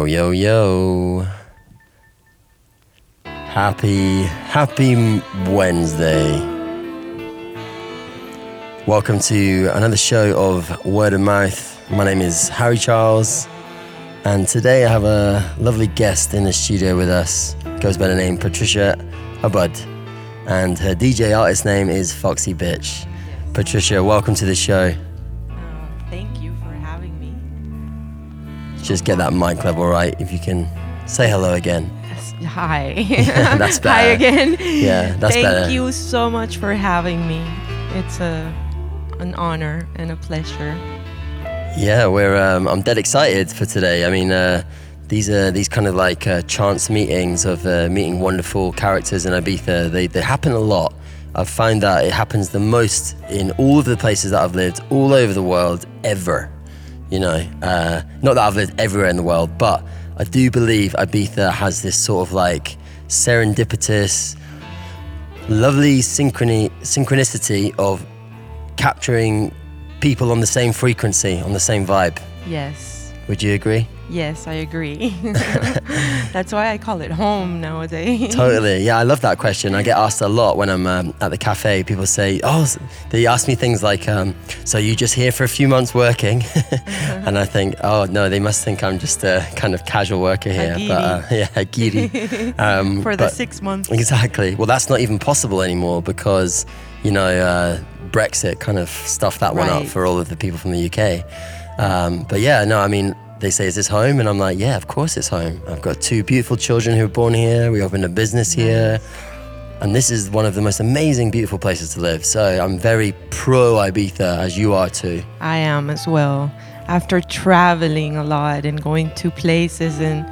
Yo, yo, yo. Happy, happy Wednesday. Welcome to another show of Word of Mouth. My name is Harry Charles, and today I have a lovely guest in the studio with us. Goes by the name Patricia Abud, and her DJ artist name is Foxy Bitch. Patricia, welcome to the show. just get that mic level right. If you can say hello again. Hi. that's better. Hi again. Yeah, that's Thank better. Thank you so much for having me. It's a an honor and a pleasure. Yeah, we're. Um, I'm dead excited for today. I mean, uh, these are these kind of like uh, chance meetings of uh, meeting wonderful characters in Ibiza. They they happen a lot. I've found that it happens the most in all of the places that I've lived, all over the world, ever. You know, uh, not that I've lived everywhere in the world, but I do believe Ibiza has this sort of like serendipitous, lovely synchrony, synchronicity of capturing people on the same frequency, on the same vibe. Yes. Would you agree? Yes, I agree. That's why I call it home nowadays. Totally. Yeah, I love that question. I get asked a lot when I'm um, at the cafe. People say, "Oh," they ask me things like, um, "So you just here for a few months working?" and I think, "Oh no, they must think I'm just a kind of casual worker here." But uh, yeah, a guiri. Um, For the six months. Exactly. Well, that's not even possible anymore because, you know, uh, Brexit kind of stuffed that one up for all of the people from the UK. Um, but yeah, no, I mean, they say, is this home? And I'm like, yeah, of course it's home. I've got two beautiful children who were born here. We opened a business here. And this is one of the most amazing, beautiful places to live. So I'm very pro Ibiza, as you are too. I am as well. After traveling a lot and going to places and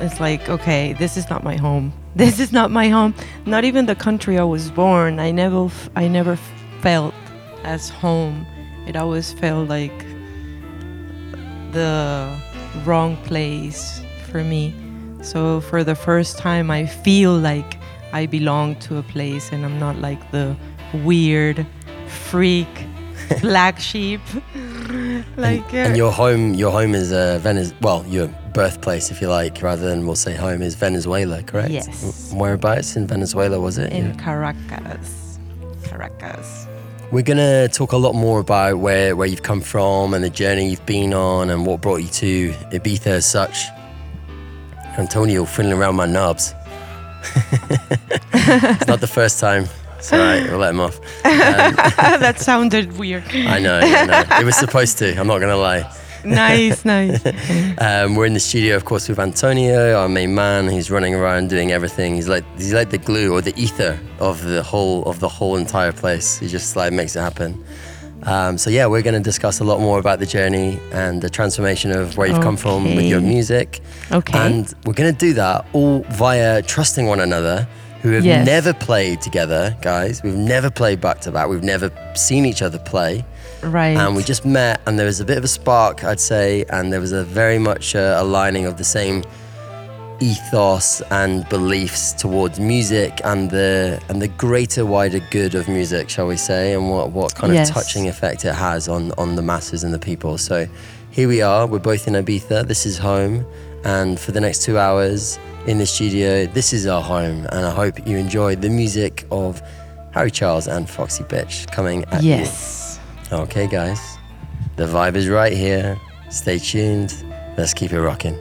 it's like, okay, this is not my home. This is not my home. Not even the country I was born. I never I never felt as home. It always felt like the wrong place for me. So for the first time I feel like I belong to a place and I'm not like the weird freak black sheep. like uh, And your home, your home is uh, Venice. Well, your birthplace, if you like, rather than we'll say home, is Venezuela, correct? Yes. Whereabouts in Venezuela was it? in Yeah. Caracas. Caracas. We're gonna talk a lot more about where, where you've come from and the journey you've been on and what brought you to Ibiza as such. Antonio fiddling around my knobs. it's not the first time. It's all right, we'll let him off. Um, that sounded weird. I know, I know. It was supposed to, I'm not gonna lie. Nice, nice. Um, we're in the studio, of course, with Antonio, our main man. He's running around doing everything. He's like he's like the glue or the ether of the whole of the whole entire place. He just like makes it happen. Um, so yeah, we're going to discuss a lot more about the journey and the transformation of where you've come from with your music. Okay. And we're going to do that all via trusting one another. Who have Yes. never played together, guys. We've never played back to back. We've never seen each other play right. and we just met and there was a bit of a spark i'd say and there was a very much uh, aligning of the same ethos and beliefs towards music and the and the greater wider good of music shall we say and what what kind Yes. of touching effect it has on on the masses and the people so here we are we're both in ibiza this is home and for the next two hours in the studio this is our home and i hope you enjoy the music of harry charles and foxy bitch coming at you yes. Okay, guys. The vibe is right here. Stay tuned. Let's keep it rocking.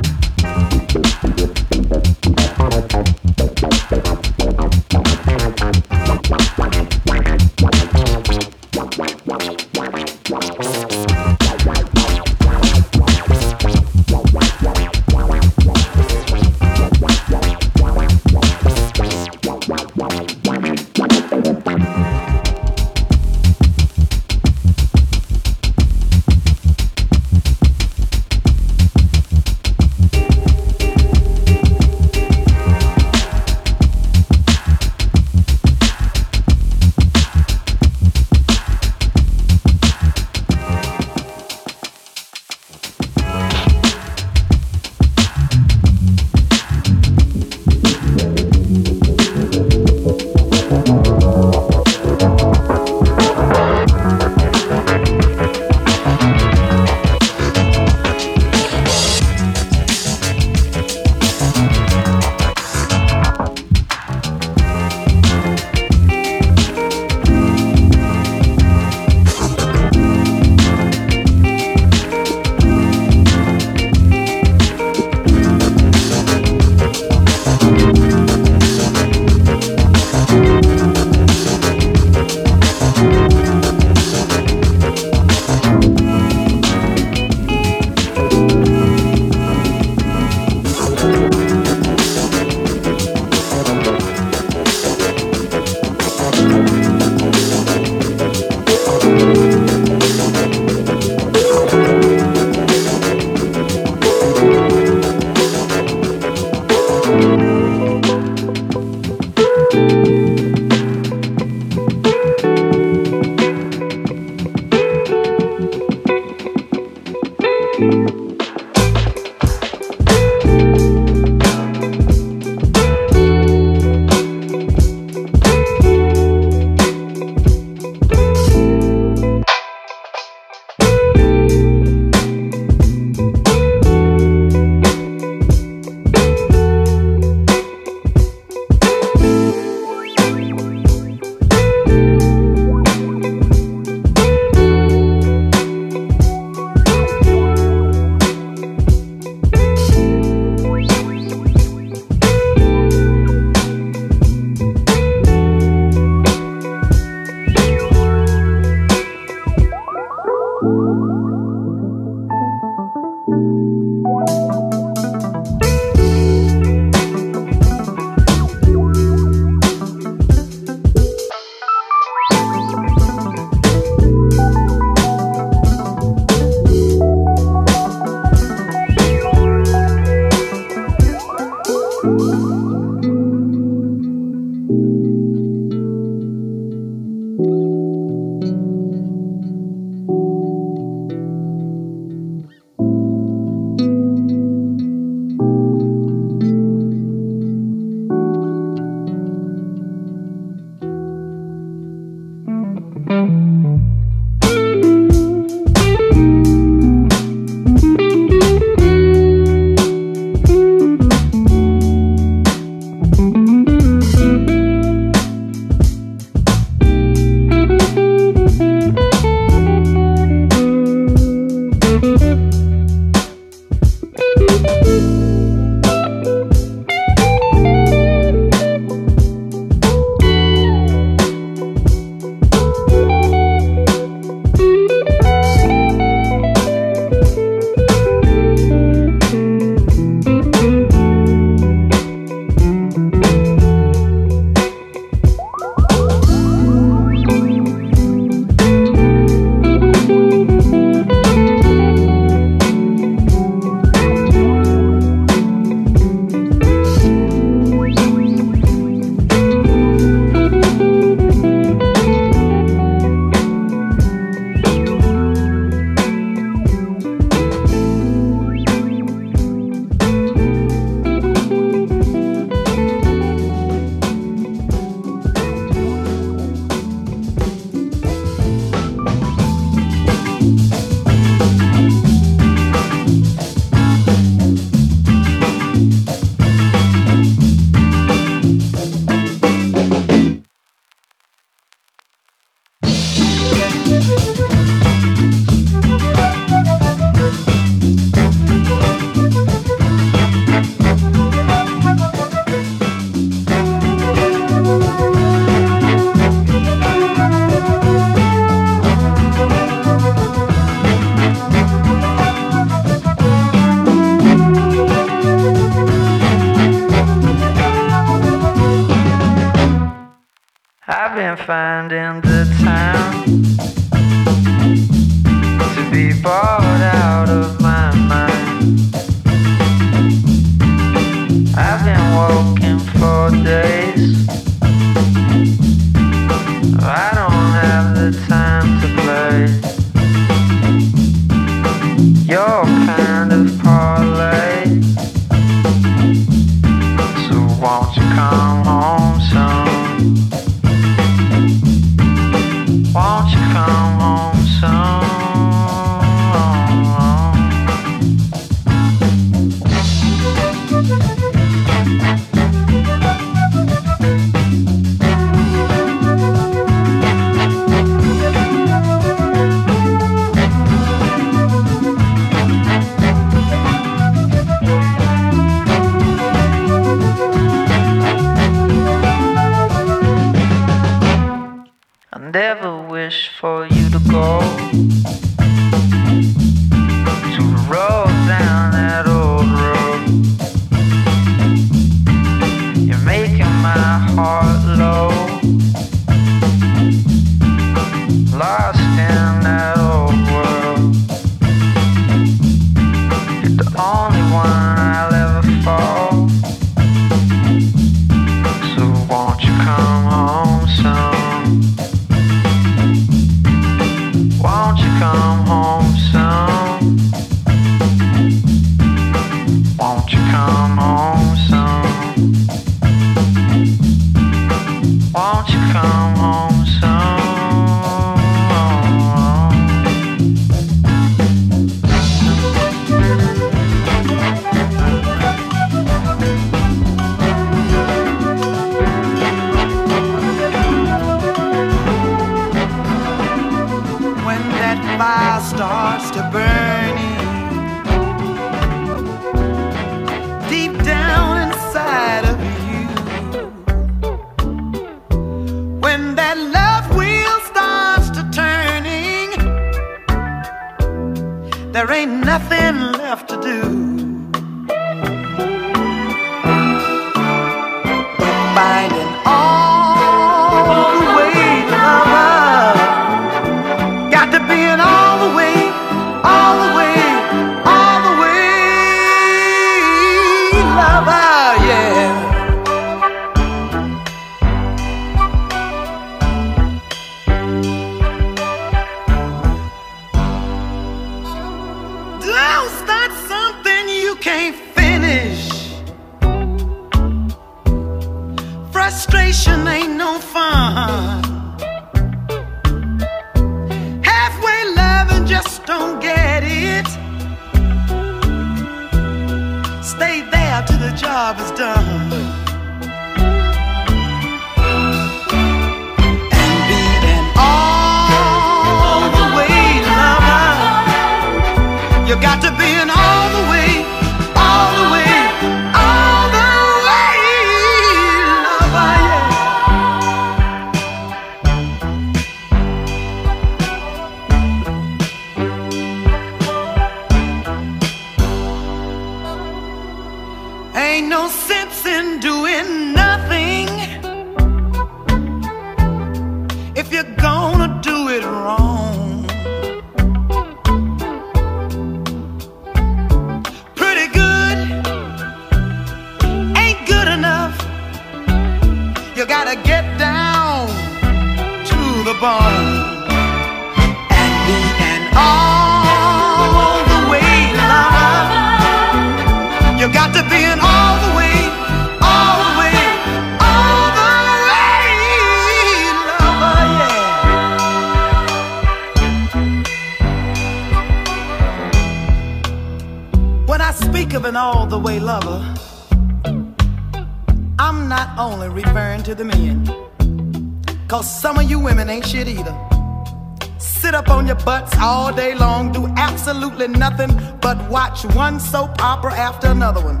absolutely nothing but watch one soap opera after another one.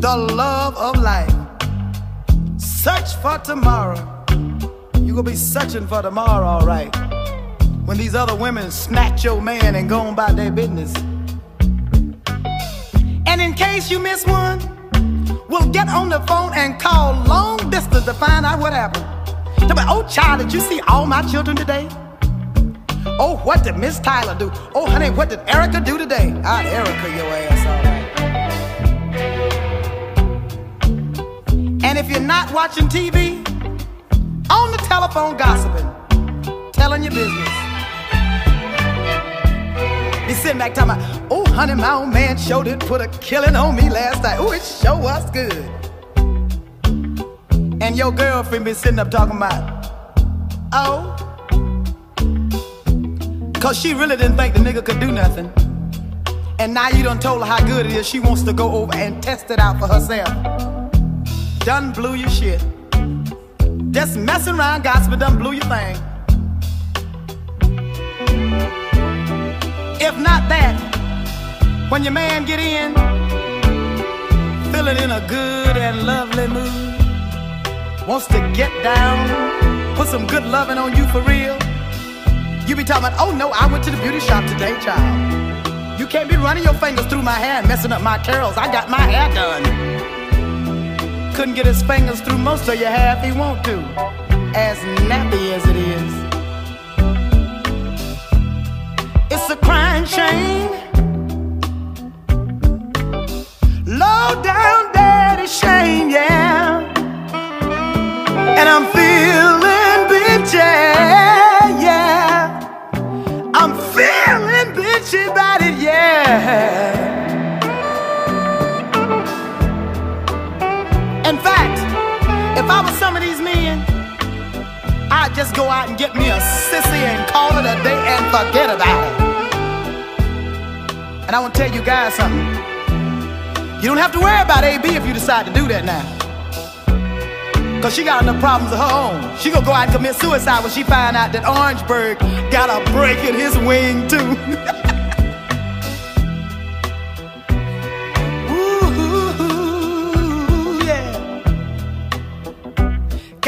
The love of life. Search for tomorrow. You gonna be searching for tomorrow, all right. When these other women snatch your man and go on about their business. And in case you miss one, we'll get on the phone and call long distance to find out what happened. Tell me, oh child, did you see all my children today? Oh, what did Miss Tyler do? Oh, honey, what did Erica do today? Ah, Erica, your ass, all right. And if you're not watching TV, on the telephone gossiping, telling your business. Be sitting back talking about, oh, honey, my old man showed it, put a killing on me last night. Oh, it sure was good. And your girlfriend be sitting up talking about, oh, cause she really didn't think the nigga could do nothing. And now you done told her how good it is, she wants to go over and test it out for herself. Done blew your shit. Just messing around, gossiping done blew your thing. If not that, when your man get in, feeling in a good and lovely mood, wants to get down, put some good loving on you for real, you be talking about, oh no, I went to the beauty shop today, child. You can't be running your fingers through my hair messing up my curls. I got my hair done. Couldn't get his fingers through most of your hair if he want to, as nappy as it is. It's a crying shame. Low down daddy shame, yeah. And I'm feeling In fact, if I was some of these men, I'd just go out and get me a sissy and call it a day and forget about it. And I want to tell you guys something. You don't have to worry about AB if you decide to do that now. Cause she got enough problems of her own. She gonna go out and commit suicide when she find out that Orangeburg got a break in his wing too.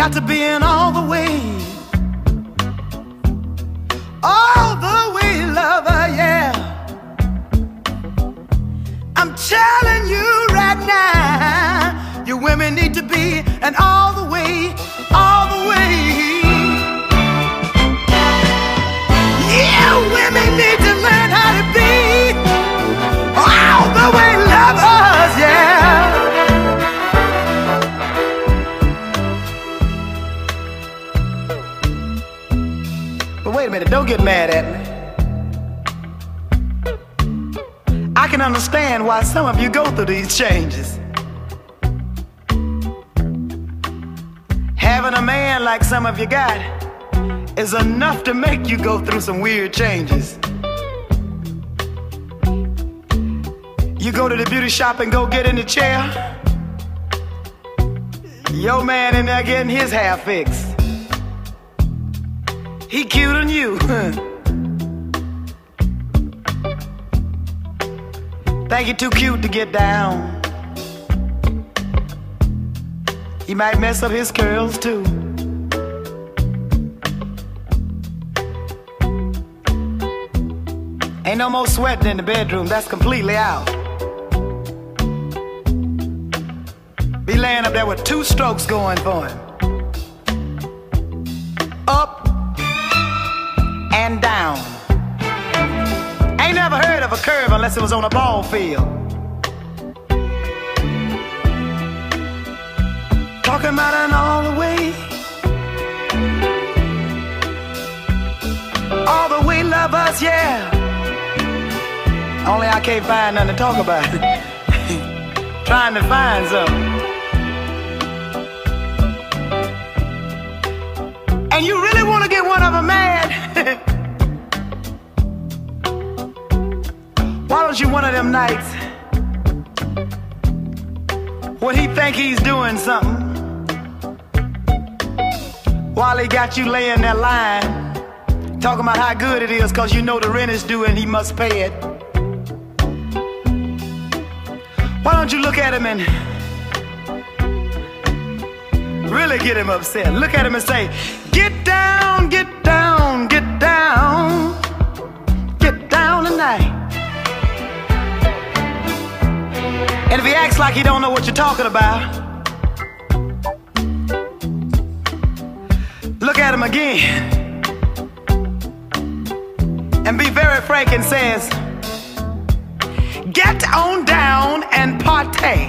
Got to be in all the way. All the way, lover, yeah. I'm telling you right now, you women need to be an all get mad at me. I can understand why some of you go through these changes. Having a man like some of you got is enough to make you go through some weird changes. You go to the beauty shop and go get in the chair. Your man in there getting his hair fixed. He cute on you. Think you too cute to get down. He might mess up his curls too. Ain't no more sweating in the bedroom, that's completely out. Be laying up there with two strokes going for him. Ain't never heard of a curve unless it was on a ball field. Talking about an all the way. All the way lovers, yeah. Only I can't find nothing to talk about. Trying to find something. And you really want to get one of them mad? Why you one of them nights when he think he's doing something while he got you laying that line talking about how good it is cause you know the rent is due and he must pay it. Why don't you look at him and really get him upset? Look at him and say, Get down, get down, get down, get down tonight. And if he acts like he don't know what you're talking about, look at him again and be very frank and says, Get on down and partay.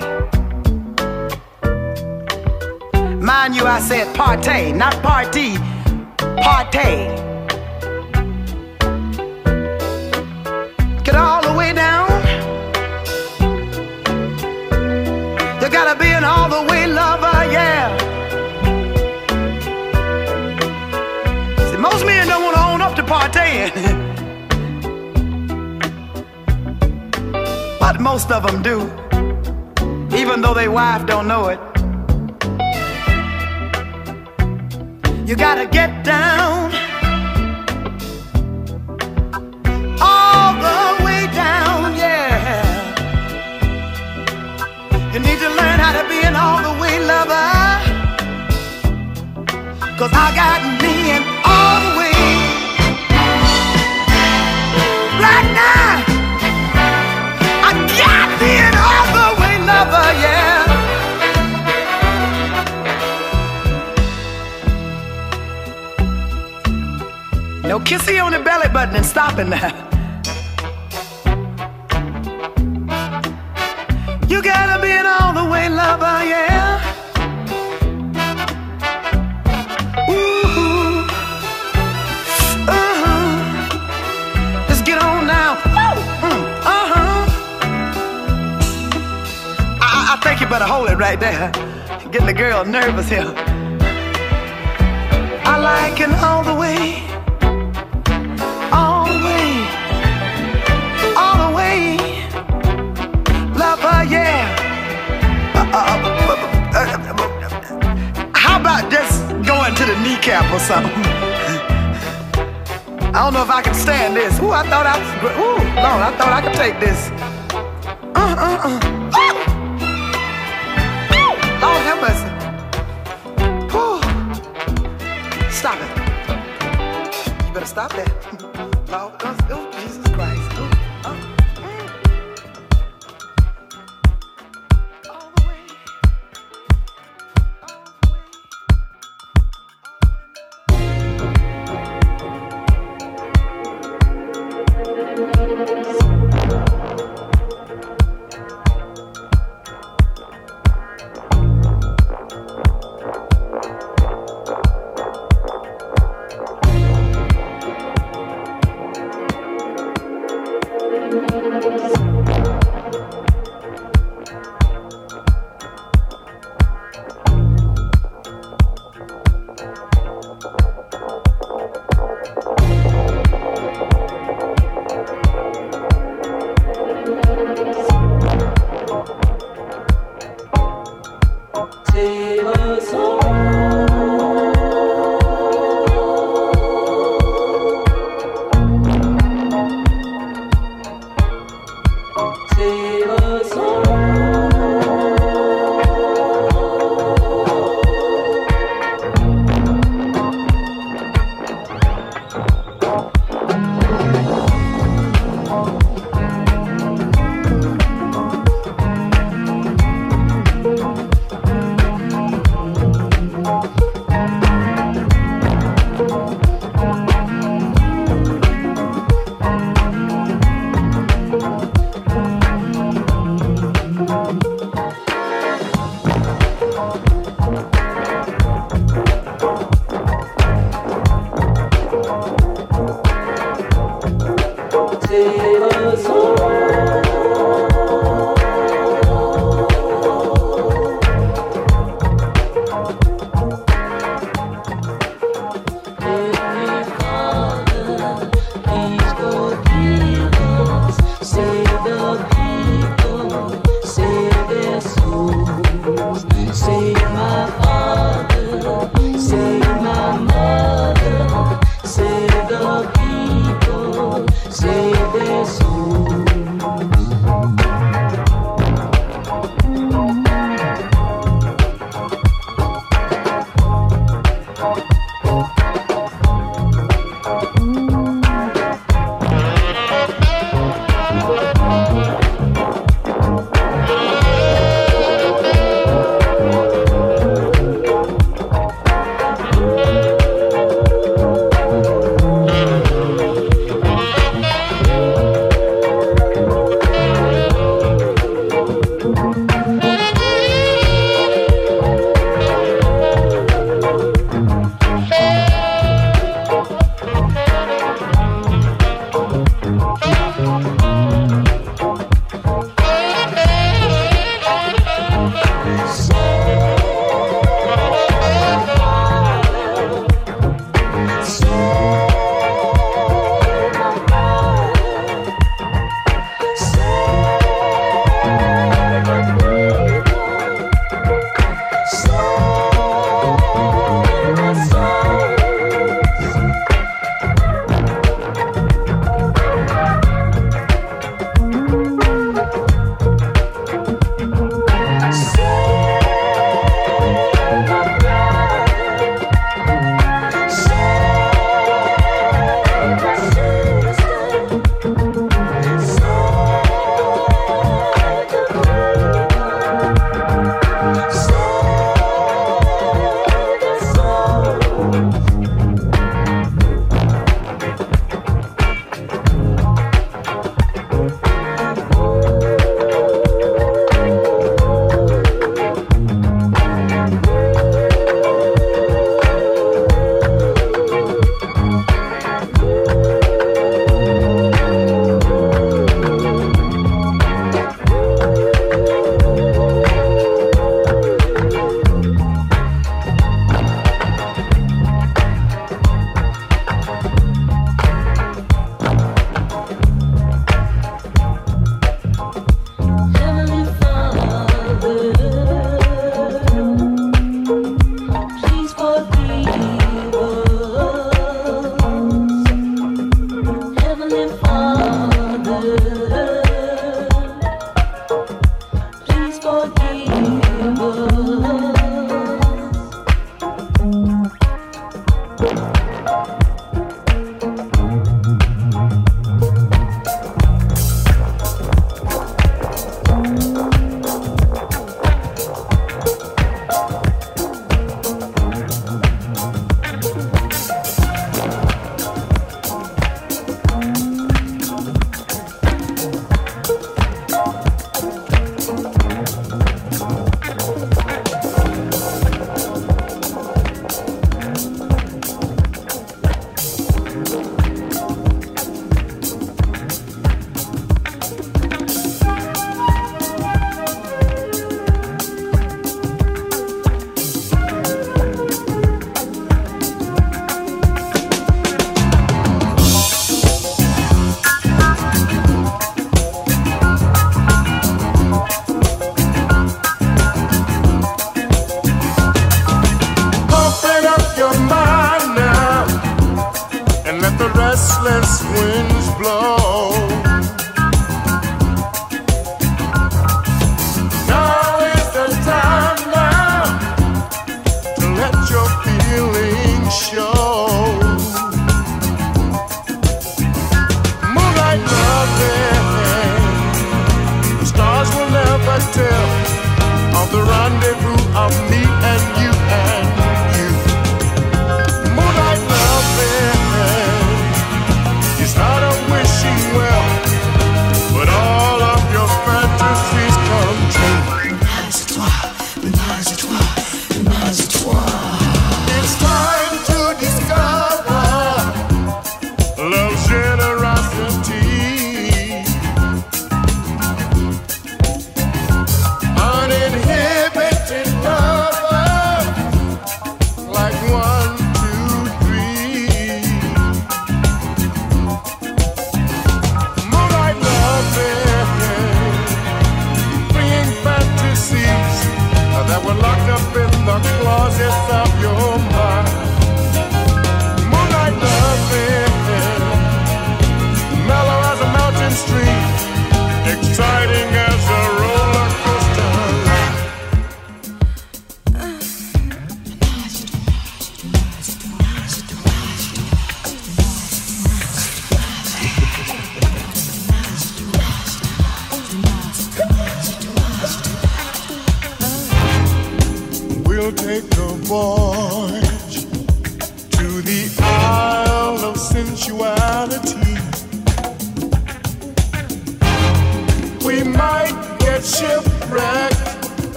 Mind you, I said partay, not party, partay. Get all the way down. Gotta be an all the way lover, yeah. See, most men don't wanna own up to partying. but most of them do, even though their wife don't know it. You gotta get down, You need to learn how to be an all the way lover, cause I got me an all the way. Right now, I got me an all the way lover, yeah. No kissy on the belly button and stopping now. Better hold it right there. Getting the girl nervous here. I like it all the way, all the way, all the way. Lover, yeah. How about just going to the kneecap or something? I don't know if I can stand this. Ooh, I thought I was. Ooh, Lord, I thought I could take this. Uh, uh, uh. Stop that. Lord, oh, oh,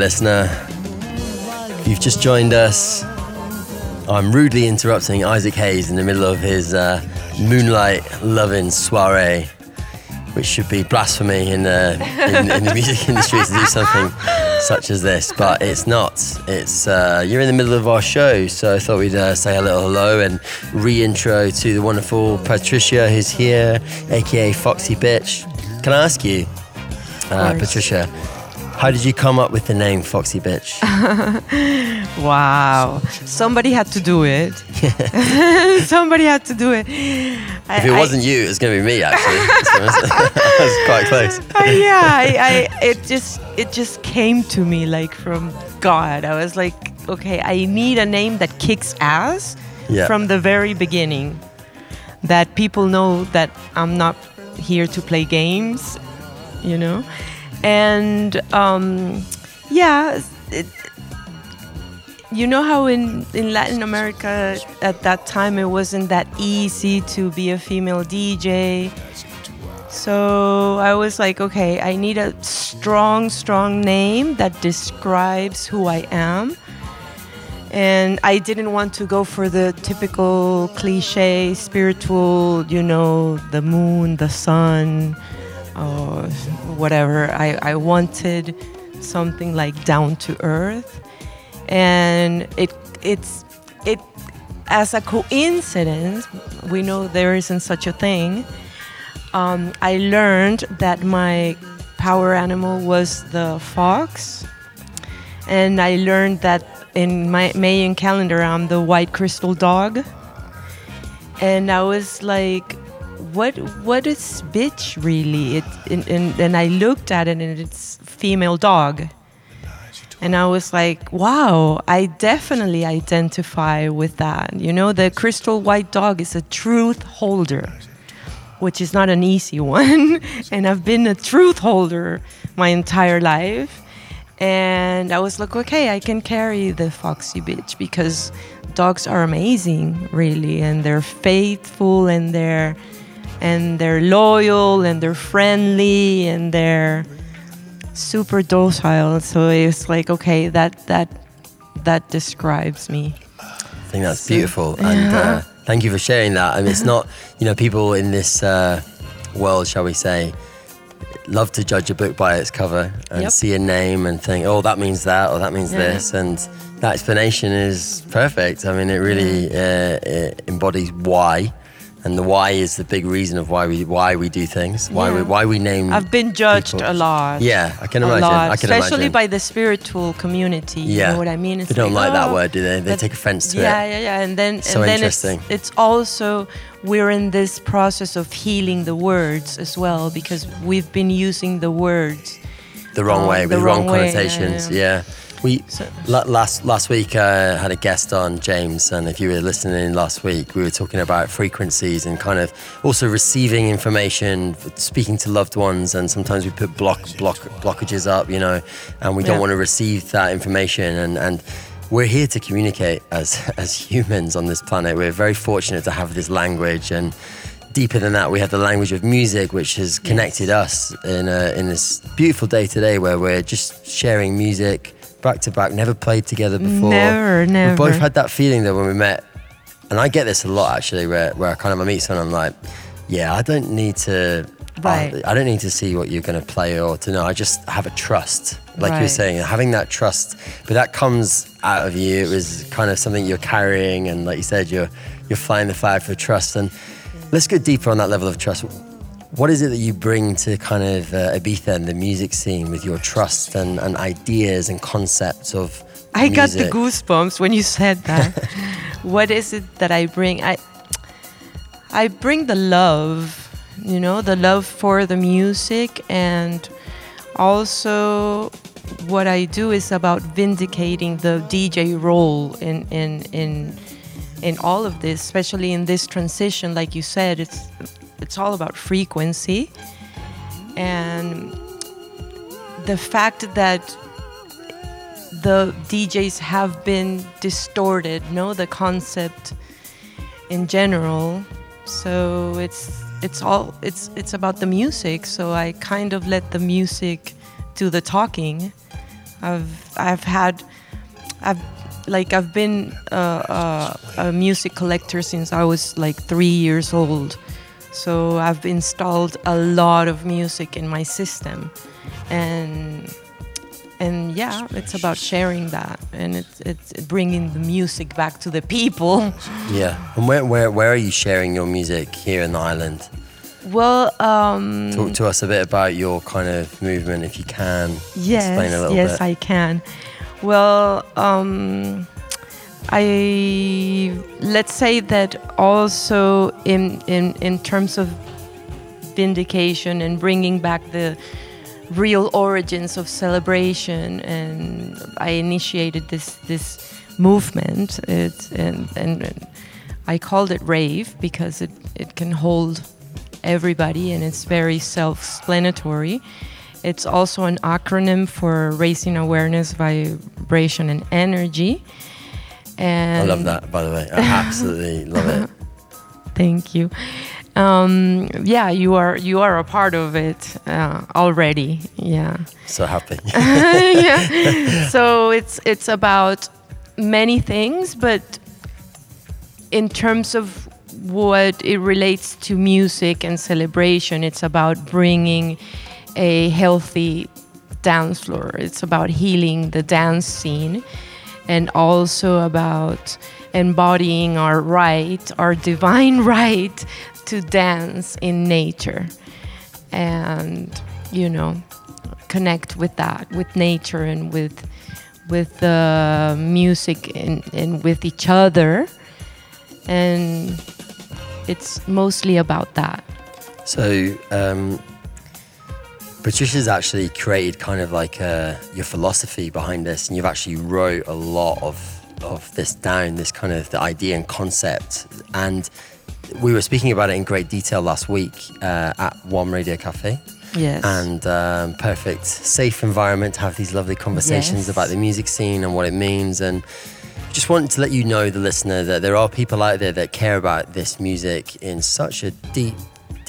listener. If you've just joined us, I'm rudely interrupting Isaac Hayes in the middle of his uh, moonlight loving soiree, which should be blasphemy in the, in, in the music industry to do something such as this, but it's not. It's uh, You're in the middle of our show, so I thought we'd uh, say a little hello and re intro to the wonderful Patricia who's here, aka Foxy Bitch. Can I ask you, uh. Patricia, how did you come up with the name Foxy Bitch? Wow. Somebody had to do it. Somebody had to do it. If it wasn't you, it was going to be me. Actually, that was quite close. Uh, yeah, I, I it just it just came to me like from God. I was like, okay, I need a name that kicks ass Yeah. from the very beginning. That people know that I'm not here to play games, you know, and um, yeah, it, you know how in, in Latin America at that time it wasn't that easy to be a female DJ. So I was like, okay, I need a strong, strong name that describes who I am. And I didn't want to go for the typical cliche spiritual, you know, the moon, the sun, or whatever. I, I wanted something like down to earth. And it it's it as a coincidence, we know there isn't such a thing um, I learned that my power animal was the fox, and I learned that in my Mayan calendar I'm the white crystal dog, and I was like, "What? What is bitch really?" It and, and, and I looked at it and it's female dog. And I was like, wow, I definitely identify with that. You know, the crystal white dog is a truth holder which is not an easy one. and I've been a truth holder my entire life. And I was like, okay, I can carry the foxy bitch because dogs are amazing, really, and they're faithful and they're and they're loyal and they're friendly and they're super docile. So it's like, okay, that that that describes me. I think that's beautiful, and uh, thank you for sharing that. I mean, it's not, you know, people in this uh, world, shall we say, love to judge a book by its cover and Yep. see a name and think, oh, that means that or that means Yeah. this, and that explanation is perfect. I mean, it really uh, it embodies why, and the why is the big reason of why we why we do things, why we Yeah. why we name. I've been judged people. a lot. Yeah, I can a imagine. lot, I can especially imagine. by the spiritual community. Yeah. You know what I mean? It's They don't like that "Oh, word, do they? They take offense to it. yeah, Yeah, yeah, And then, So and then it's, interesting. it's also we're in this process of healing the words as well because we've been using the words. the wrong Oh, way the with wrong, wrong way, yeah, connotations. yeah. We So- last last week uh, had a guest on James, and if you were listening in last week, we were talking about frequencies and kind of also receiving information, speaking to loved ones, and sometimes we put block block blockages up, you know, and we don't Yeah. want to receive that information and and. We're here to communicate as as humans on this planet. We're very fortunate to have this language and deeper than that, we have the language of music, which has connected us in a, in this beautiful day today, where we're just sharing music back to back, never played together before. Never, never. We both had that feeling that when we met, and I get this a lot actually, where where I kind of I meet someone, I'm like, yeah, I don't need to. Right. I, I don't need to see what you're going to play or to know. I just have a trust, like you were Right. saying, having that trust. But that comes out of you. It was kind of something you're carrying, and like you said, you're you're flying the flag for trust. And let's go deeper on that level of trust. What is it that you bring to kind of uh, Ibiza and the music scene with your trust and, and ideas and concepts of? I got the goosebumps when you said that. what is it that I bring? I I bring the love, you know, the love for the music and also what I do is about vindicating the DJ role in in in in all of this, especially in this transition, like you said, it's it's all about frequency and the fact that the DJs have been distorted, no, the concept in general. So it's it's all it's it's about the music. So I kind of let the music do the talking. I've I've had I've like I've been a music collector since I was like three years old. So I've installed a lot of music in my system, and and yeah, it's about sharing that, and it's it's bringing the music back to the people. Yeah. And where, where, where are you sharing your music here in the island? Well, um, Talk to us a bit about your kind of movement, if you can. yes, Explain a little yes, bit. I can. Well, um, I let's say that also in in in terms of vindication and bringing back the real origins of celebration and I initiated this this movement. It's and, and and I called it rave because it, it can hold everybody and it's very self-explanatory. It's also an acronym for raising awareness vibration and energy and I love that, by the way. I absolutely love it. Thank you. Um, yeah, you are you are a part of it uh, already. Yeah. So happy. yeah. So it's it's about many things, but in terms of what it relates to music and celebration, it's about bringing a healthy dance floor. It's about healing the dance scene and also about embodying our right, our divine right to dance in nature. And, you know, connect with that, with nature and with with the music and, and with each other. And it's mostly about that. So, um, Patricia's actually created kind of like uh, your philosophy behind this, and you've actually wrote a lot of of this down, this kind of the idea and concept. And we were speaking about it in great detail last week uh, at One Radio Cafe. Yes. And um, perfect, safe environment to have these lovely conversations Yes. about the music scene and what it means. And just wanted to let you know, the listener, that there are people out there that care about this music in such a deep,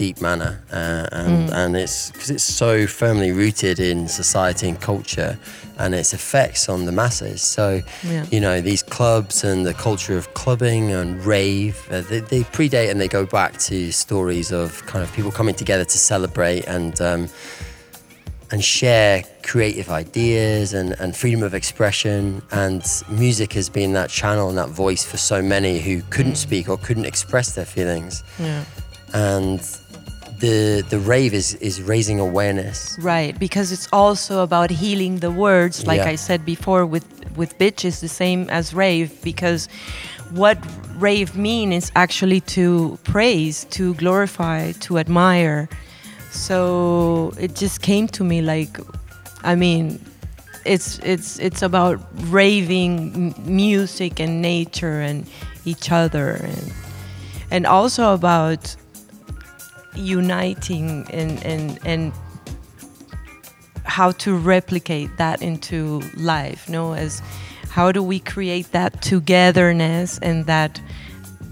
deep manner, uh, and Mm. and it's because it's so firmly rooted in society and culture, and its effects on the masses. So, Yeah. you know, these clubs and the culture of clubbing and rave, uh, they, they predate and they go back to stories of kind of people coming together to celebrate and. Um, and share creative ideas and, and freedom of expression. And music has been that channel and that voice for so many who couldn't speak or couldn't express their feelings. Yeah. And the the rave is is raising awareness. Right, because it's also about healing the words, like Yeah. I said before. With with bitch is the same as rave, because what rave mean is actually to praise, to glorify, to admire. So it just came to me like, I mean, it's it's it's about raving m- music and nature and each other and and also about uniting and and and how to replicate that into life no as how do we create that togetherness and that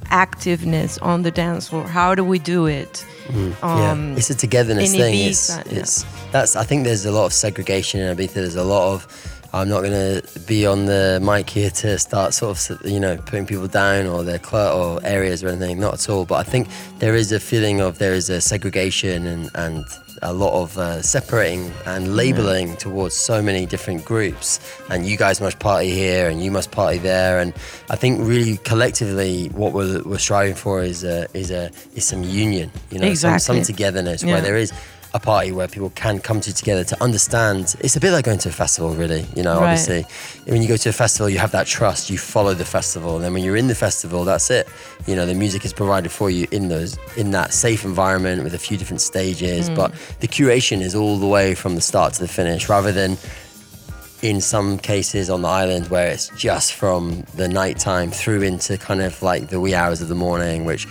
activeness on the dance floor how do we do it um, yeah, it's a togetherness in thing. Ibiza, it's, yeah. it's that's. I think there's a lot of segregation in Ibiza. There's a lot of. I'm not going to be on the mic here to start sort of, you know, putting people down or their cl- or areas or anything. Not at all. But I think there is a feeling of there is a segregation and and a lot of uh, separating and labeling towards so many different groups. And you guys must party here, and you must party there. And I think really collectively, what we're, we're striving for is a, is a is some union. You know, some, some togetherness Yeah. where there is a party where people can come to together to understand. It's a bit like going to a festival, really. You know, Right. obviously, when you go to a festival, you have that trust. You follow the festival, and then when you're in the festival, that's it. You know, the music is provided for you in those in that safe environment with a few different stages. Mm. But the curation is all the way from the start to the finish, rather than in some cases on the island where it's just from the nighttime through into kind of like the wee hours of the morning, which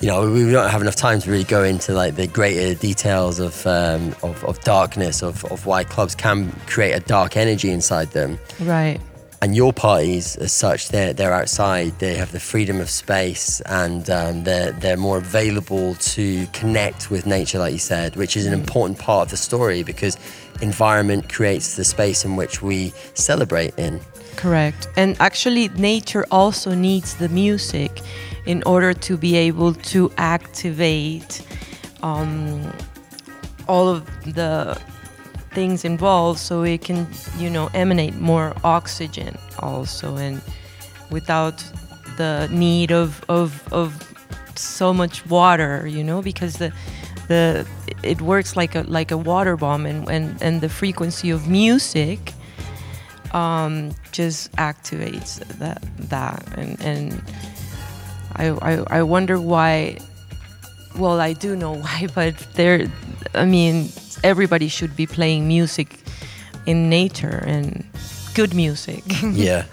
you know we don't have enough time to really go into like the greater details of um, of, of darkness of, of why clubs can create a dark energy inside them. Right. and your parties as such they're they're outside. They have the freedom of space and um, they're they're more available to connect with nature like you said which is an important part of the story because environment creates the space in which we celebrate in Correct. And actually, nature also needs the music in order to be able to activate um, all of the things involved so it can, you know, emanate more oxygen also. And without the need of, of, of so much water, you know, because the the it works like a like a water bomb and, and, and the frequency of music um, just activates that that and and I, I I wonder why. Well, I do know why, but there. I mean, everybody should be playing music in nature and good music, yeah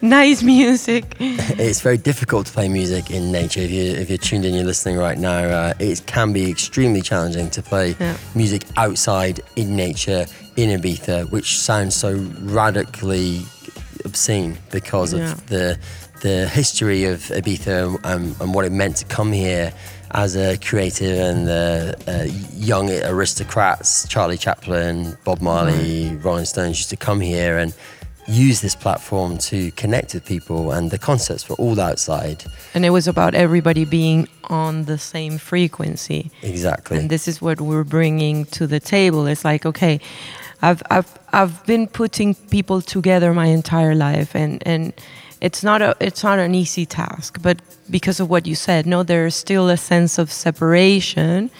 nice music. it's very difficult to play music in nature. If you if you're tuned in, you're listening right now. Uh, it can be extremely challenging to play Yeah. music outside in nature in Ibiza, which sounds so radically obscene because Yeah. of the the history of Ibiza um, and what it meant to come here as a creative and the uh, young aristocrats, Charlie Chaplin, Bob Marley, Rolling Stones used to come here and use this platform to connect with people and the concerts were all outside. And it was about everybody being on the same frequency. Exactly. and this is what we're bringing to the table it's like okay i've i've i've been putting people together my entire life and and it's not a it's not an easy task but because of what you said no there's still a sense of separation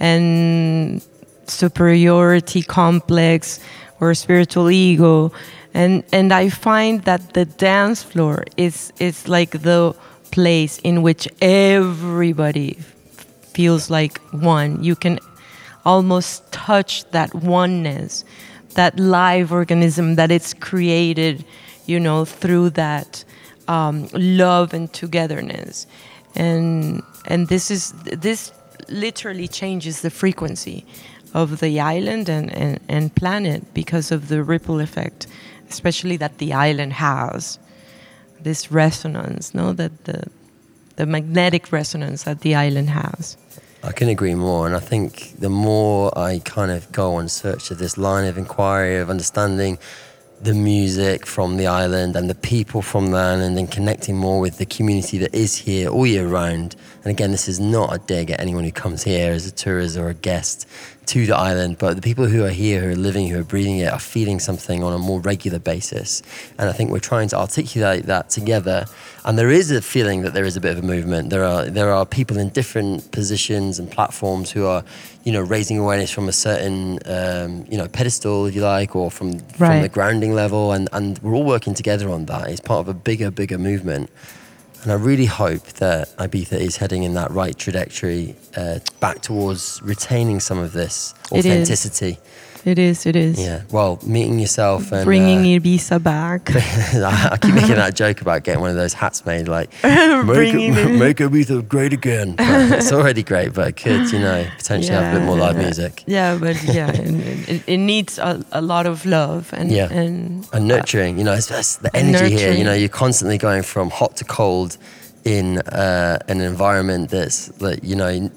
and superiority complex or spiritual ego and and i find that the dance floor is is like the place in which everybody feels like one. You can almost touch that oneness, that live organism that it's created, you know, through that um, love and togetherness. And and this is this literally changes the frequency of the island and, and, and planet because of the ripple effect, especially that the island has. This resonance, no, that the the magnetic resonance that the island has. I can agree more. And I think the more I kind of go on search of this line of inquiry, of understanding the music from the island and the people from the island and connecting more with the community that is here all year round. And again, this is not a dig at anyone who comes here as a tourist or a guest to the island, but the people who are here, who are living, who are breathing it, are feeling something on a more regular basis. And I think we're trying to articulate that together. And there is a feeling that there is a bit of a movement. There are there are people in different positions and platforms who are, you know, raising awareness from a certain, um, you know, pedestal, if you like, or from from the grounding level. And and we're all working together on that. It's part of a bigger, bigger movement. And I really hope that Ibiza is heading in that right trajectory uh, back towards retaining some of this It is. authenticity. It is, it is. Yeah. Well, meeting yourself and Bringing uh, Ibiza back. I keep making that joke about getting one of those hats made, like make, Bringing it, make Ibiza great again. But it's already great, but it could, you know, potentially have a bit more live music Yeah, but yeah, it, it, it needs a, a lot of love and Yeah. and and nurturing. You know, it's just the energy here. You know, you're constantly going from hot to cold in uh, an environment that's like, you know,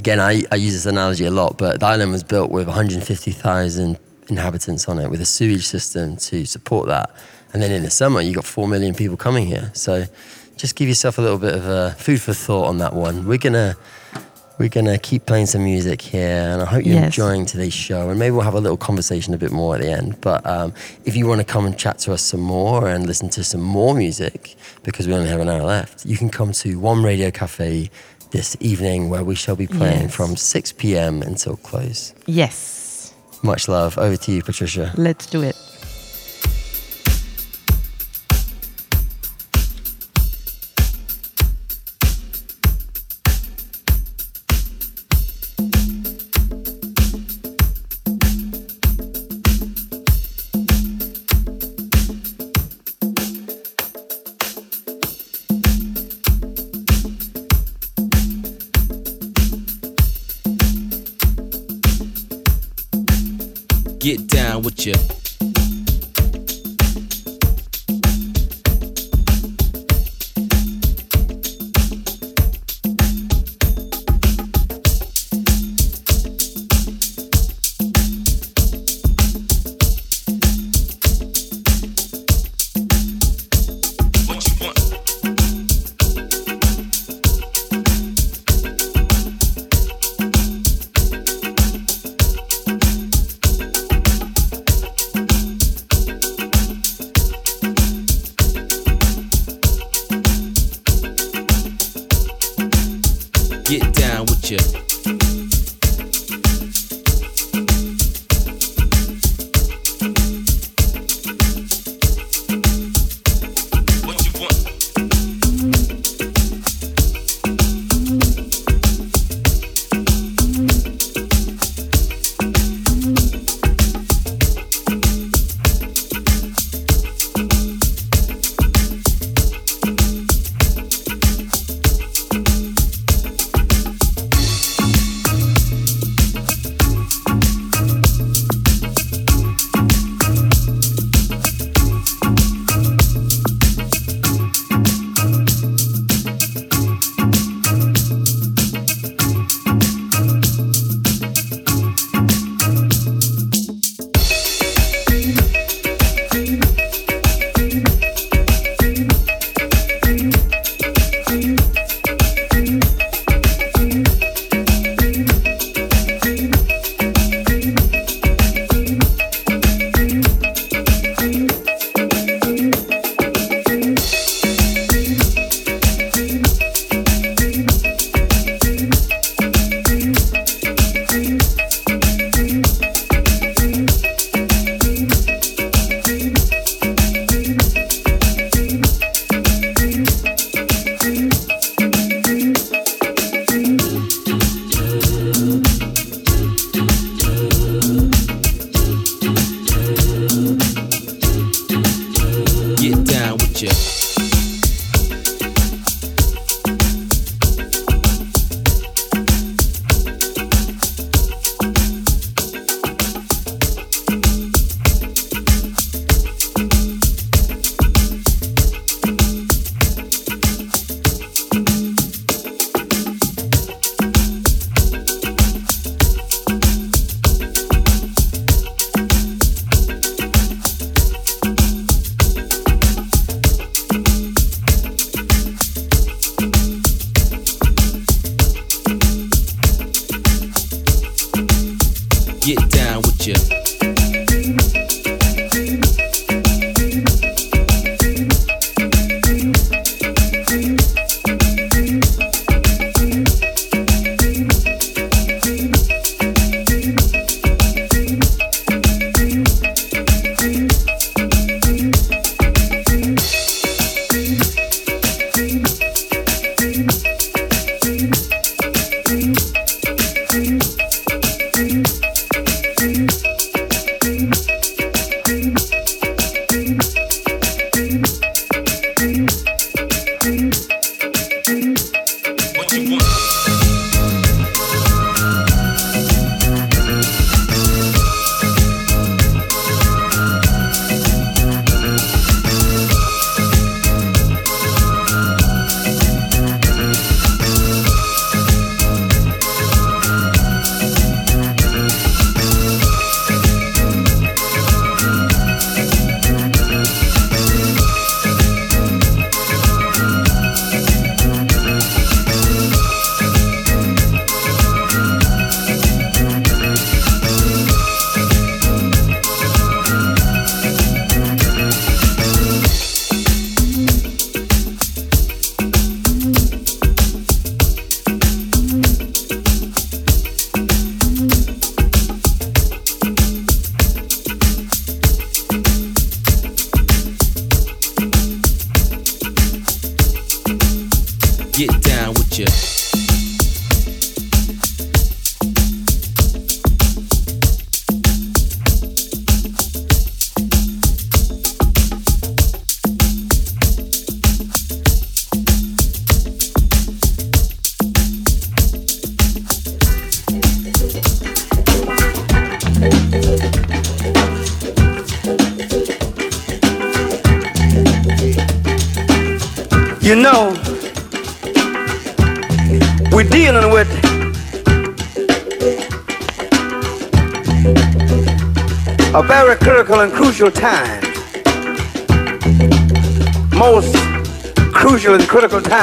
again, I, I use this analogy a lot, but the island was built with 150,000 inhabitants on it with a sewage system to support that. And then in the summer, you've got 4 million people coming here. So just give yourself a little bit of uh, food for thought on that one. We're going to. We're gonna keep playing some music here, and I hope you're Yes. enjoying today's show. And maybe we'll have a little conversation a bit more at the end. But um, if you want to come and chat to us some more and listen to some more music, because we only have an hour left, you can come to One Radio Cafe this evening, where we shall be playing Yes. from 6 p.m. until close. yes, Much love. Over to you, Patricia. let's do it.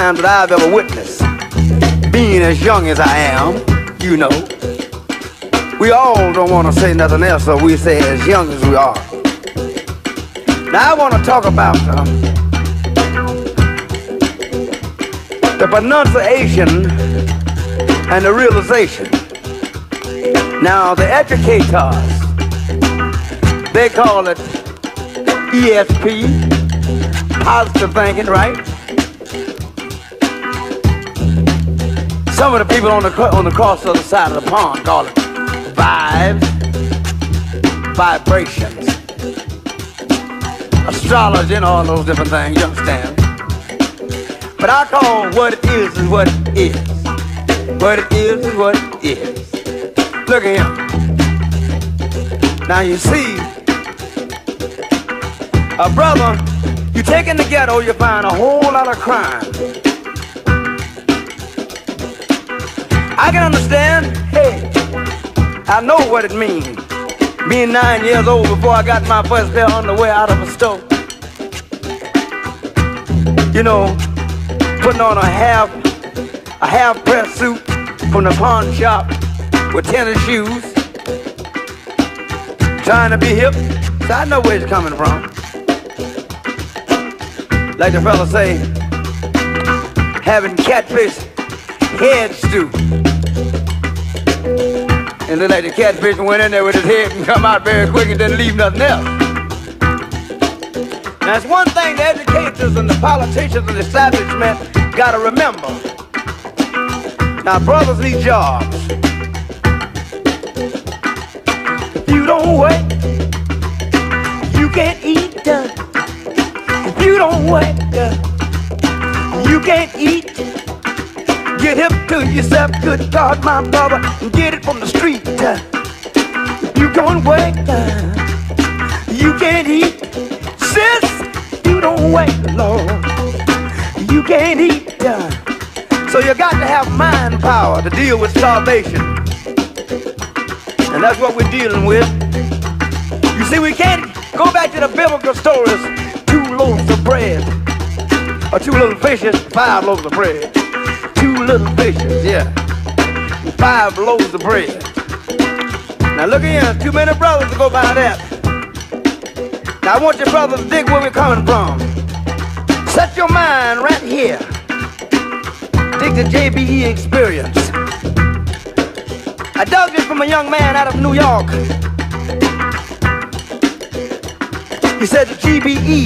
Critical time that I've ever witnessed. Being as young as I am, you know. We all don't want to say nothing else, so we say as young as we are. Now I want to talk about um, the pronunciation and the realization. Now the educators, they call it ESP, positive thinking, right? Some of the people on the on the cross other side of the pond call it vibes, vibrations, astrology, and all those different things. You understand? But I call what it is is what it is. What it is is what it is. Look at him. Now you see, a brother, you take in the ghetto, you find a whole lot of crime. I can understand, hey, I know what it means. Being nine years old before I got my first pair of underwear out of a store. You know, putting on a half, a half press suit from the pawn shop with tennis shoes. Trying to be hip, so I know where it's coming from. Like the fella say, having catfish head stew. And then like the catfish went in there with his head and come out very quick and didn't leave nothing else. Now it's one thing the educators and the politicians and the establishment gotta remember. Now brothers need jobs. If you don't work, you can't eat. uh, If you don't work, uh, you can't eat. Get hip to yourself, good God, my brother, and get it from the street. uh. You don't work, uh, you can't eat. Sis, you don't wait, Lord, you can't eat. uh. So you got to have mind power to deal with starvation. And that's what we're dealing with. You see, we can't go back to the biblical stories. Two loaves of bread, or two little fishes, five loaves of bread. Two little fishes, yeah. Five loaves of bread. Now look here, too many brothers to go by that. Now I want your brothers to dig where we're coming from. Set your mind right here. Dig the JBE experience. I dug this from a young man out of New York. He said the GBE,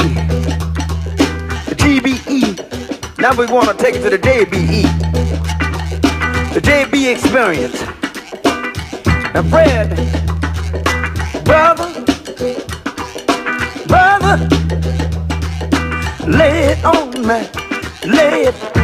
the GBE. Now we want to take it to the JBE, the JB experience. Now, Fred, brother, brother, lay it on me, lay it.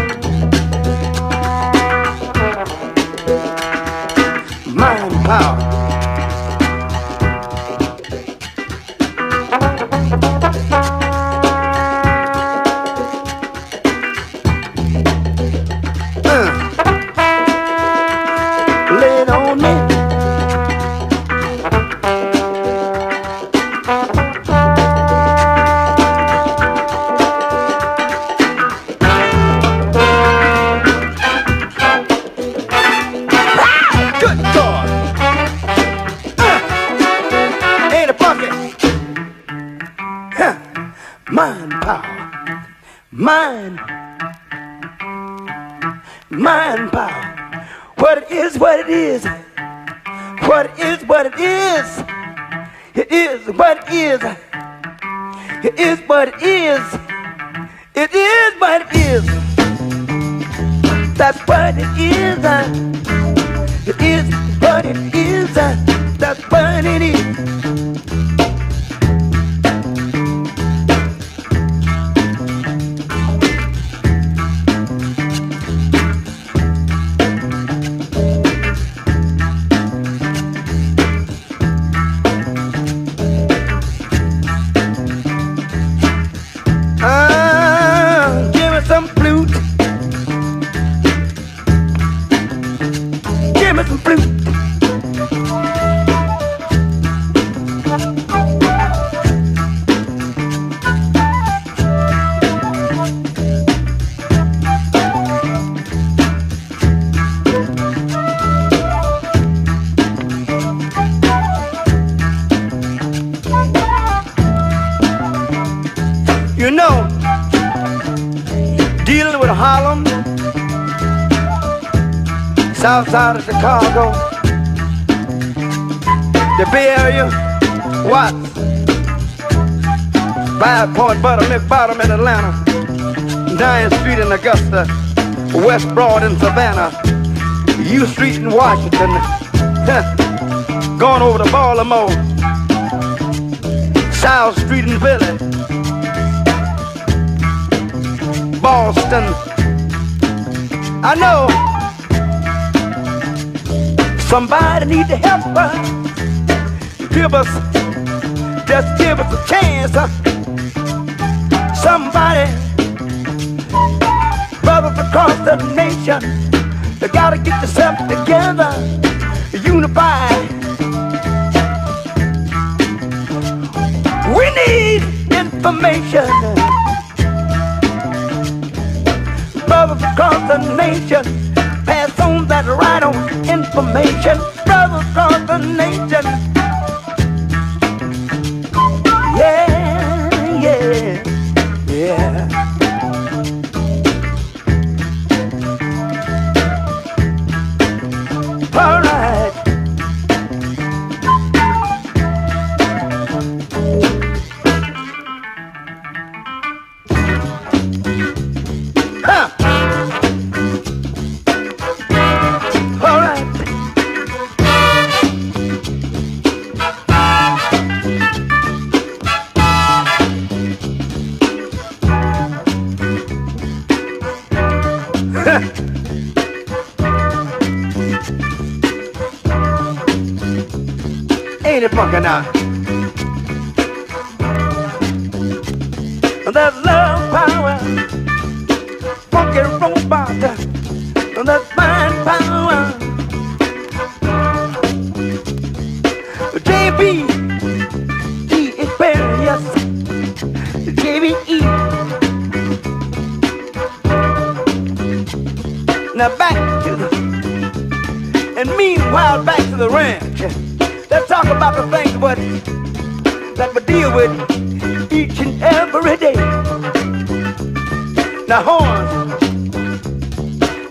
Mind power. What it is, what it is. What it is, what it is. It is what it is. It is what it is. It is what it is. That's what it is. It is what it is. That's what it is. Chicago, the Bay Area, Watts, Five Point, Buttermilk Bottom in Atlanta, 9th Street in Augusta, West Broad in Savannah, U Street in Washington, going over to Baltimore, South Street in Philly. Boston. I know somebody need to help us. Give us, just give us a chance. Somebody, brothers across the nation, they gotta get themselves together, unified. We need information. brothers across the nation. Pass on that right on information, brothers across the nation.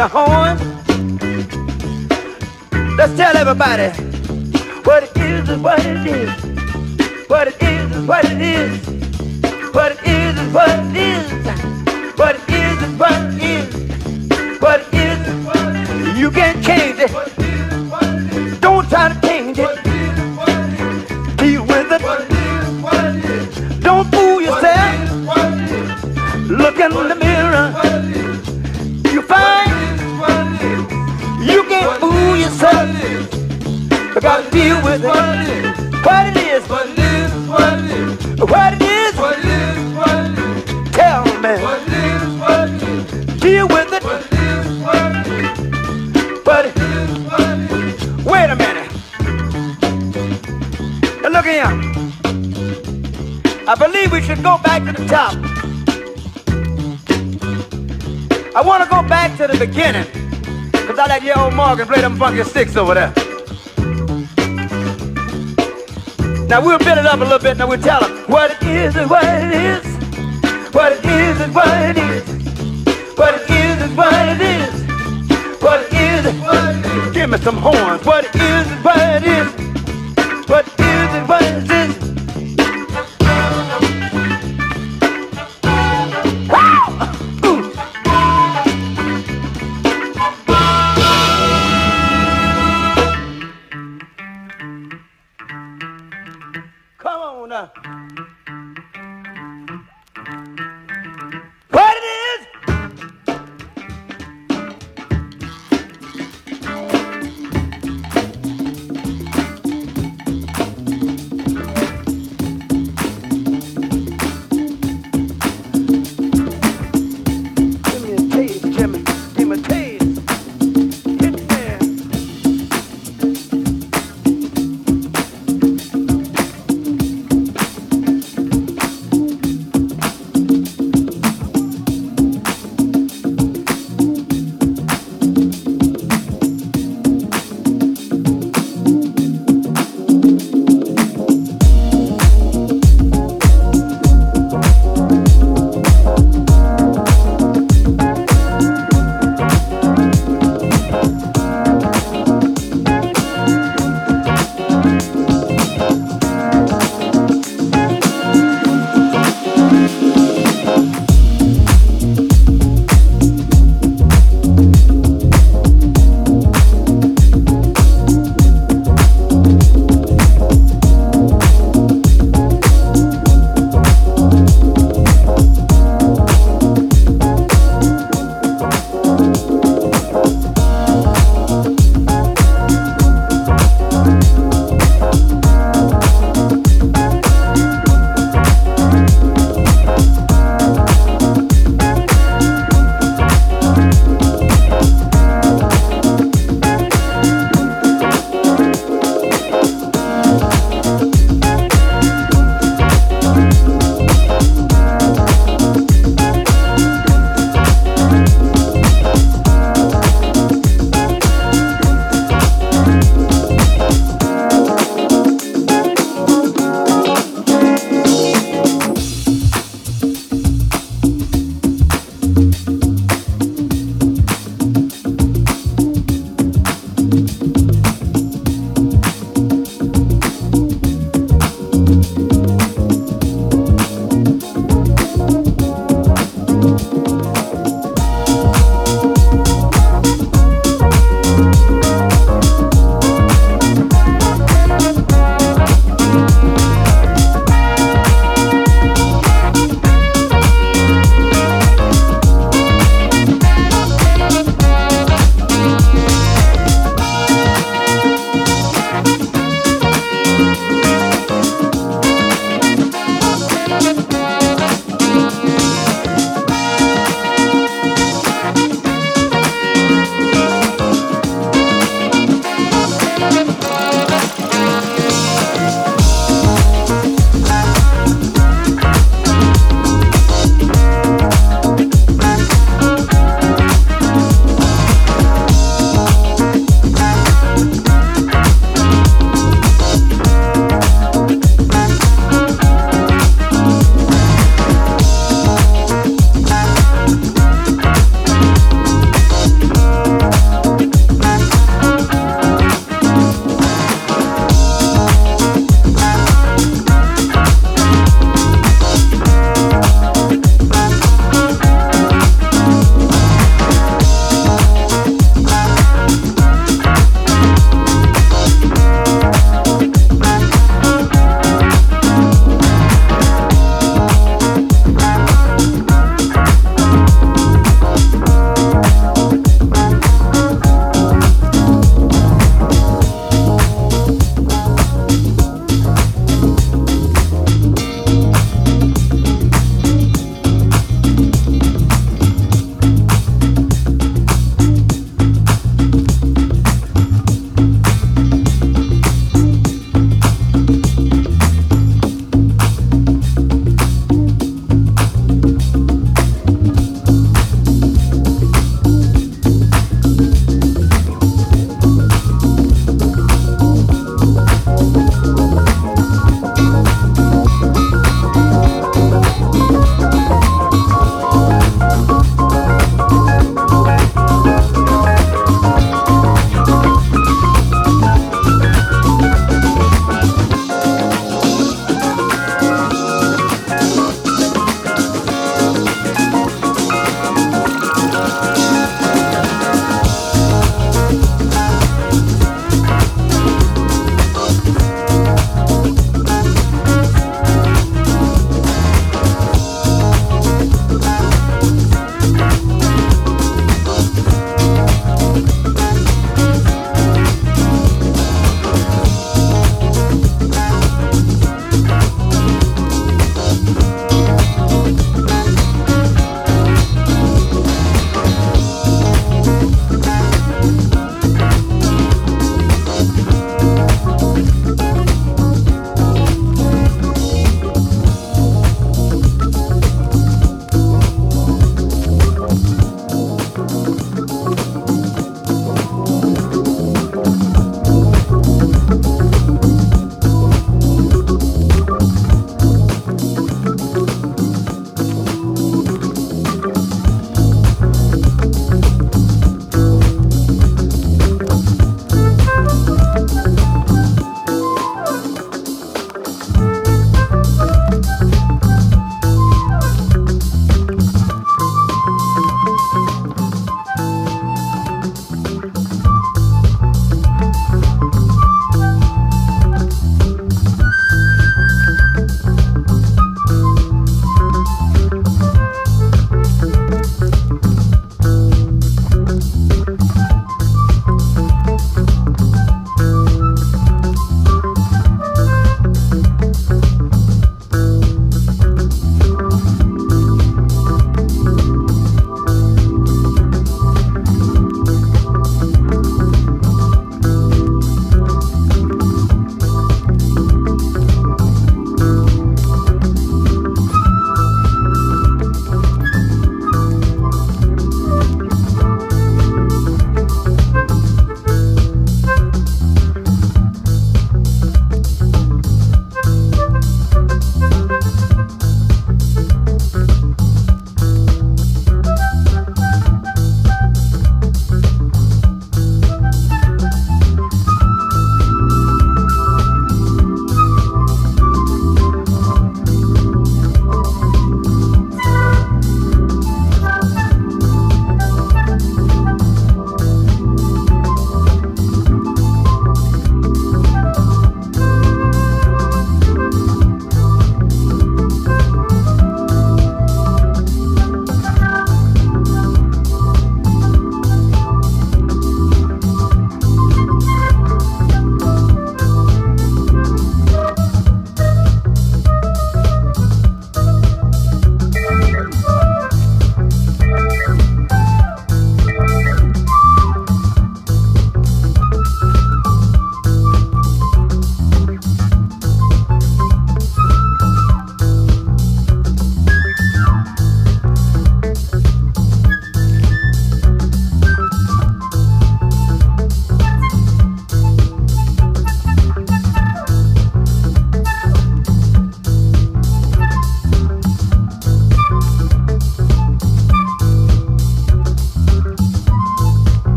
Now horns. Let's tell everybody what it is is what it is. What it is is what it is. What it is is what it is. What it is is what it is what it is. You can't change it. Don't try to gotta deal with it. What it is. What it is. What it is. What it is. What it is. What it is. Tell me. What it is. What it is. Deal with it. What it is. What it is. What it is. What it is. Wait a minute. Now look here. I believe we should go back to the top. I want to go back to the beginning. Because I let your old Morgan play them funky sticks over there. Now we'll build it up a little bit. Now we'll tell them what it is and what it is. What it is and what it is. What it is and what it is. What it is and what it is. Give me some horns. What it is and what it is. What it is and what it is.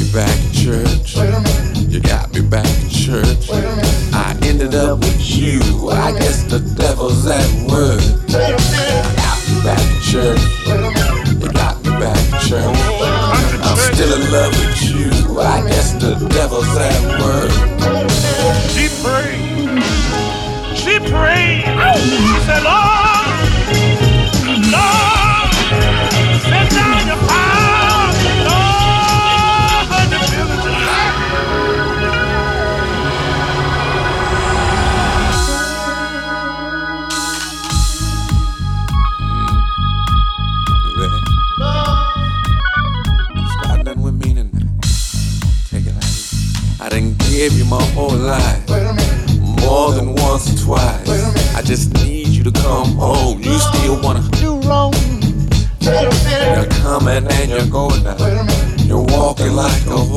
me back in church. You got me back in church. I ended up with you. I guess the devil's at work. Got me back in church. You got me back in church. I'm still in love with you. I guess the devil's at work. She prayed. She prayed. Oh, she said, Lord. like a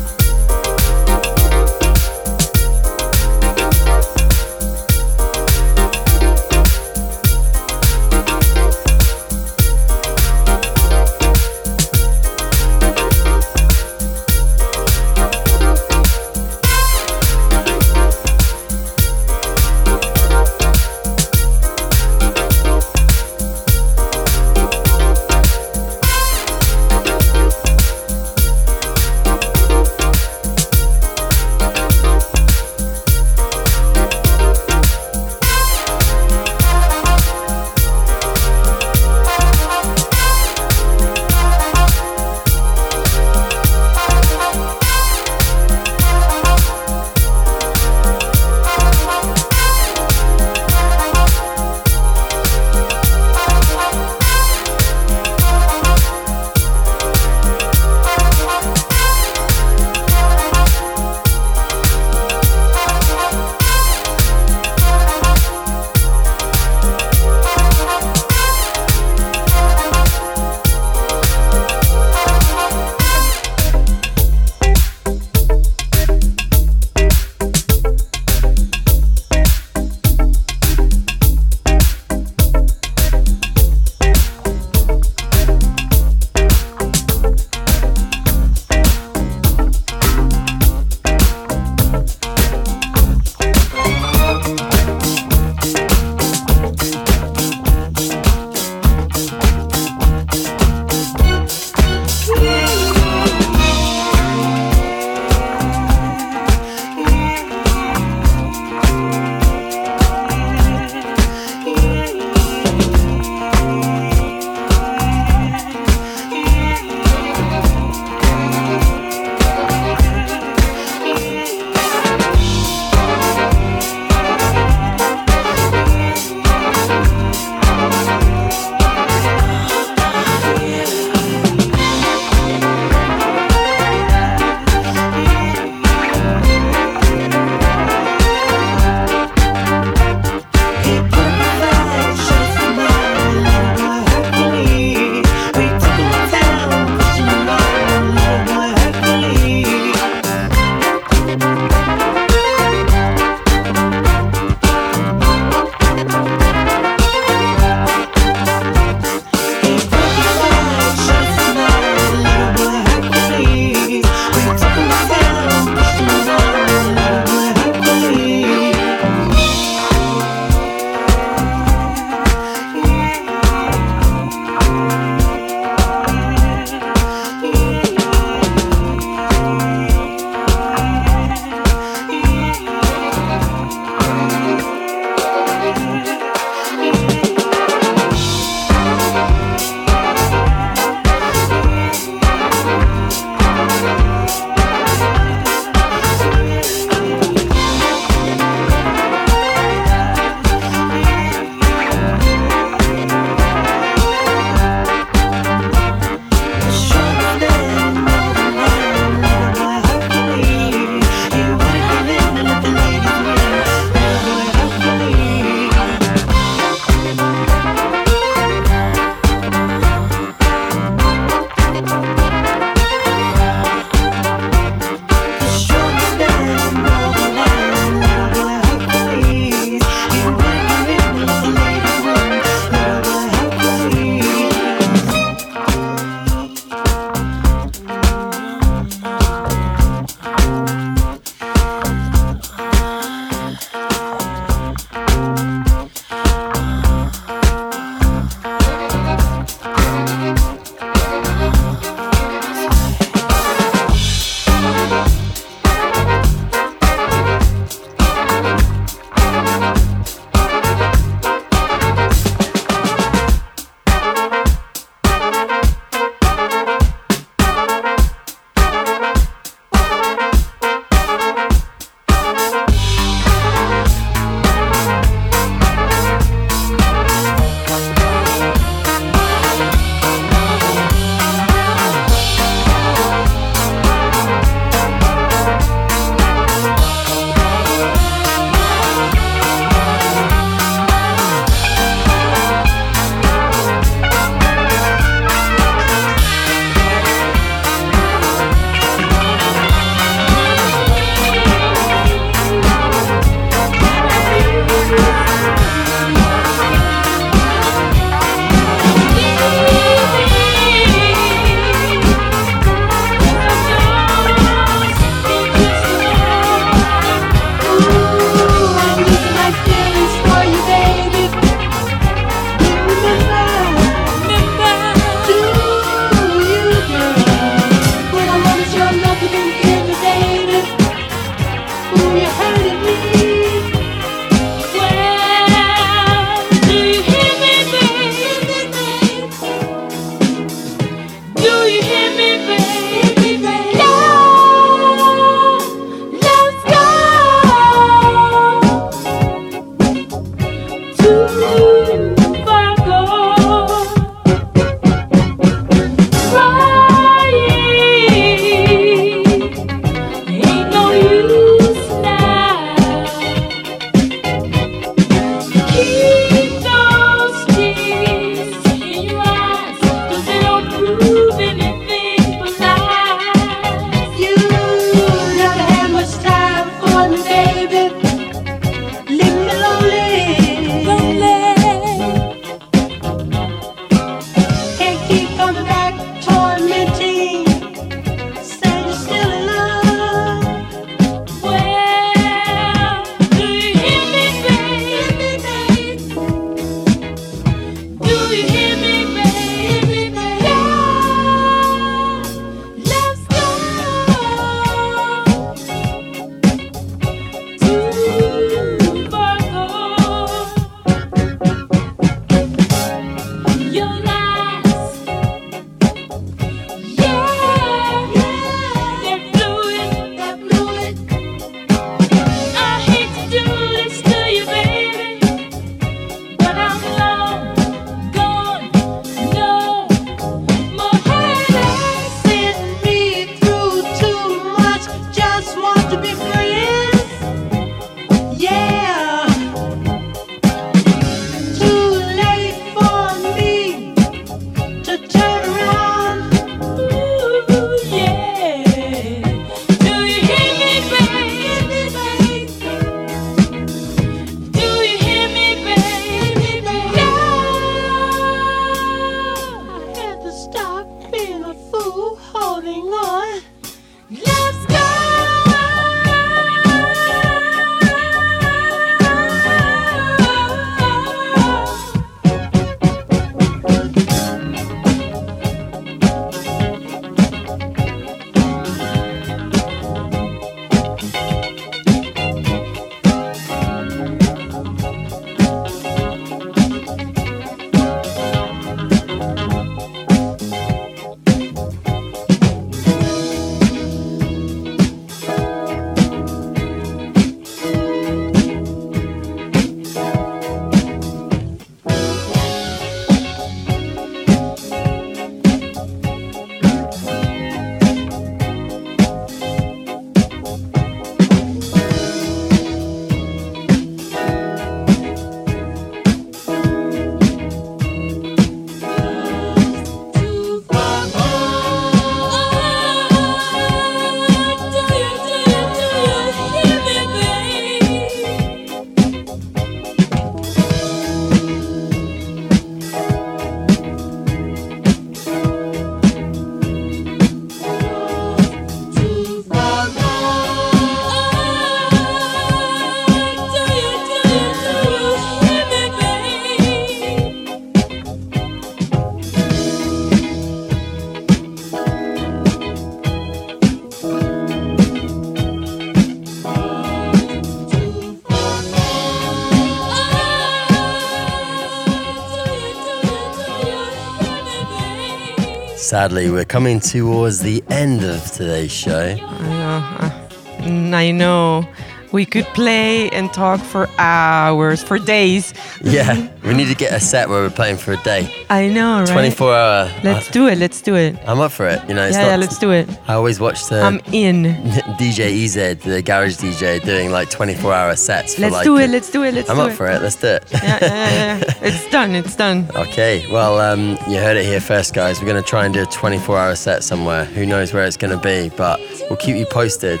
Sadly, we're coming towards the end of today's show. I know. I know. We could play and talk for hours, for days. Yeah, we need to get a set where we're playing for a day. I know, right? 24 hour. Let's do it. Let's do it. I'm up for it. You know, it's yeah, not, yeah, let's do it. I always watch the I'm in. DJ EZ, the garage DJ, doing like 24 hour sets. For Let's like, do it. Let's do it. Let's I'm do up it. for it. Let's do it. Yeah, yeah, yeah, yeah. It's done. It's done. Okay, well, um, you heard it here first, guys. We're going to try and do a 24 hour set somewhere. Who knows where it's going to be, but we'll keep you posted.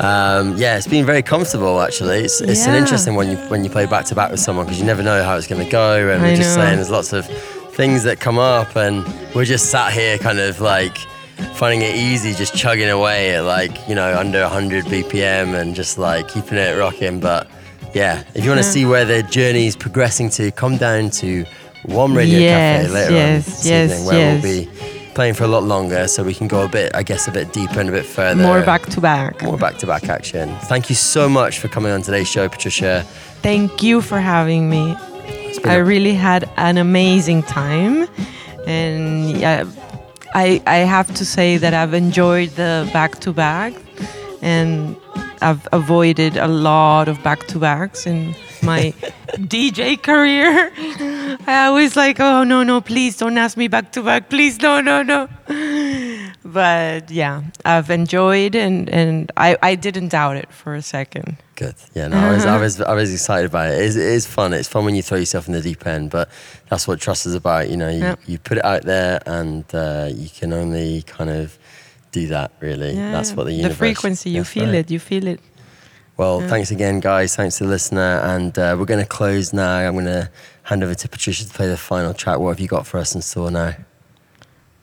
Um, yeah, it's been very comfortable actually. It's, it's an interesting one you, when you play back to back with someone because you never know how it's going to go. And I we're just know. saying there's lots of things that come up, and we're just sat here kind of like finding it easy, just chugging away at like, you know, under 100 BPM and just like keeping it rocking. But yeah, if you want to Yeah. see where the journey is progressing to, come down to One Radio Yes, Cafe later yes, on this yes, evening where yes. we'll be playing for a lot longer so we can go a bit, I guess, a bit deeper and a bit further. More back to back. More back to back action. Thank you so much for coming on today's show, Patricia. Thank you for having me. I a- really had an amazing time, and yeah, I I have to say that I've enjoyed the back to back, and I've avoided a lot of back to backs in my DJ career. I always like, oh no no, please don't ask me back to back, please no no no. But yeah, I've enjoyed and and I I didn't doubt it for a second. Good. Yeah, no, I was, I was, I was excited about it. It is, it is fun. It's fun when you throw yourself in the deep end, but that's what trust is about. You know, you, Yep. you put it out there, and uh, you can only kind of do that. Really, Yeah, that's what the universe. the frequency you feel right. it you feel it Well, Yeah. thanks again, guys. Thanks to the listener, and uh, we're going to close now. I'm going to hand over to Patricia to play the final track. What have you got for us in store now?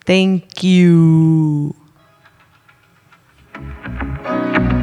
thank you You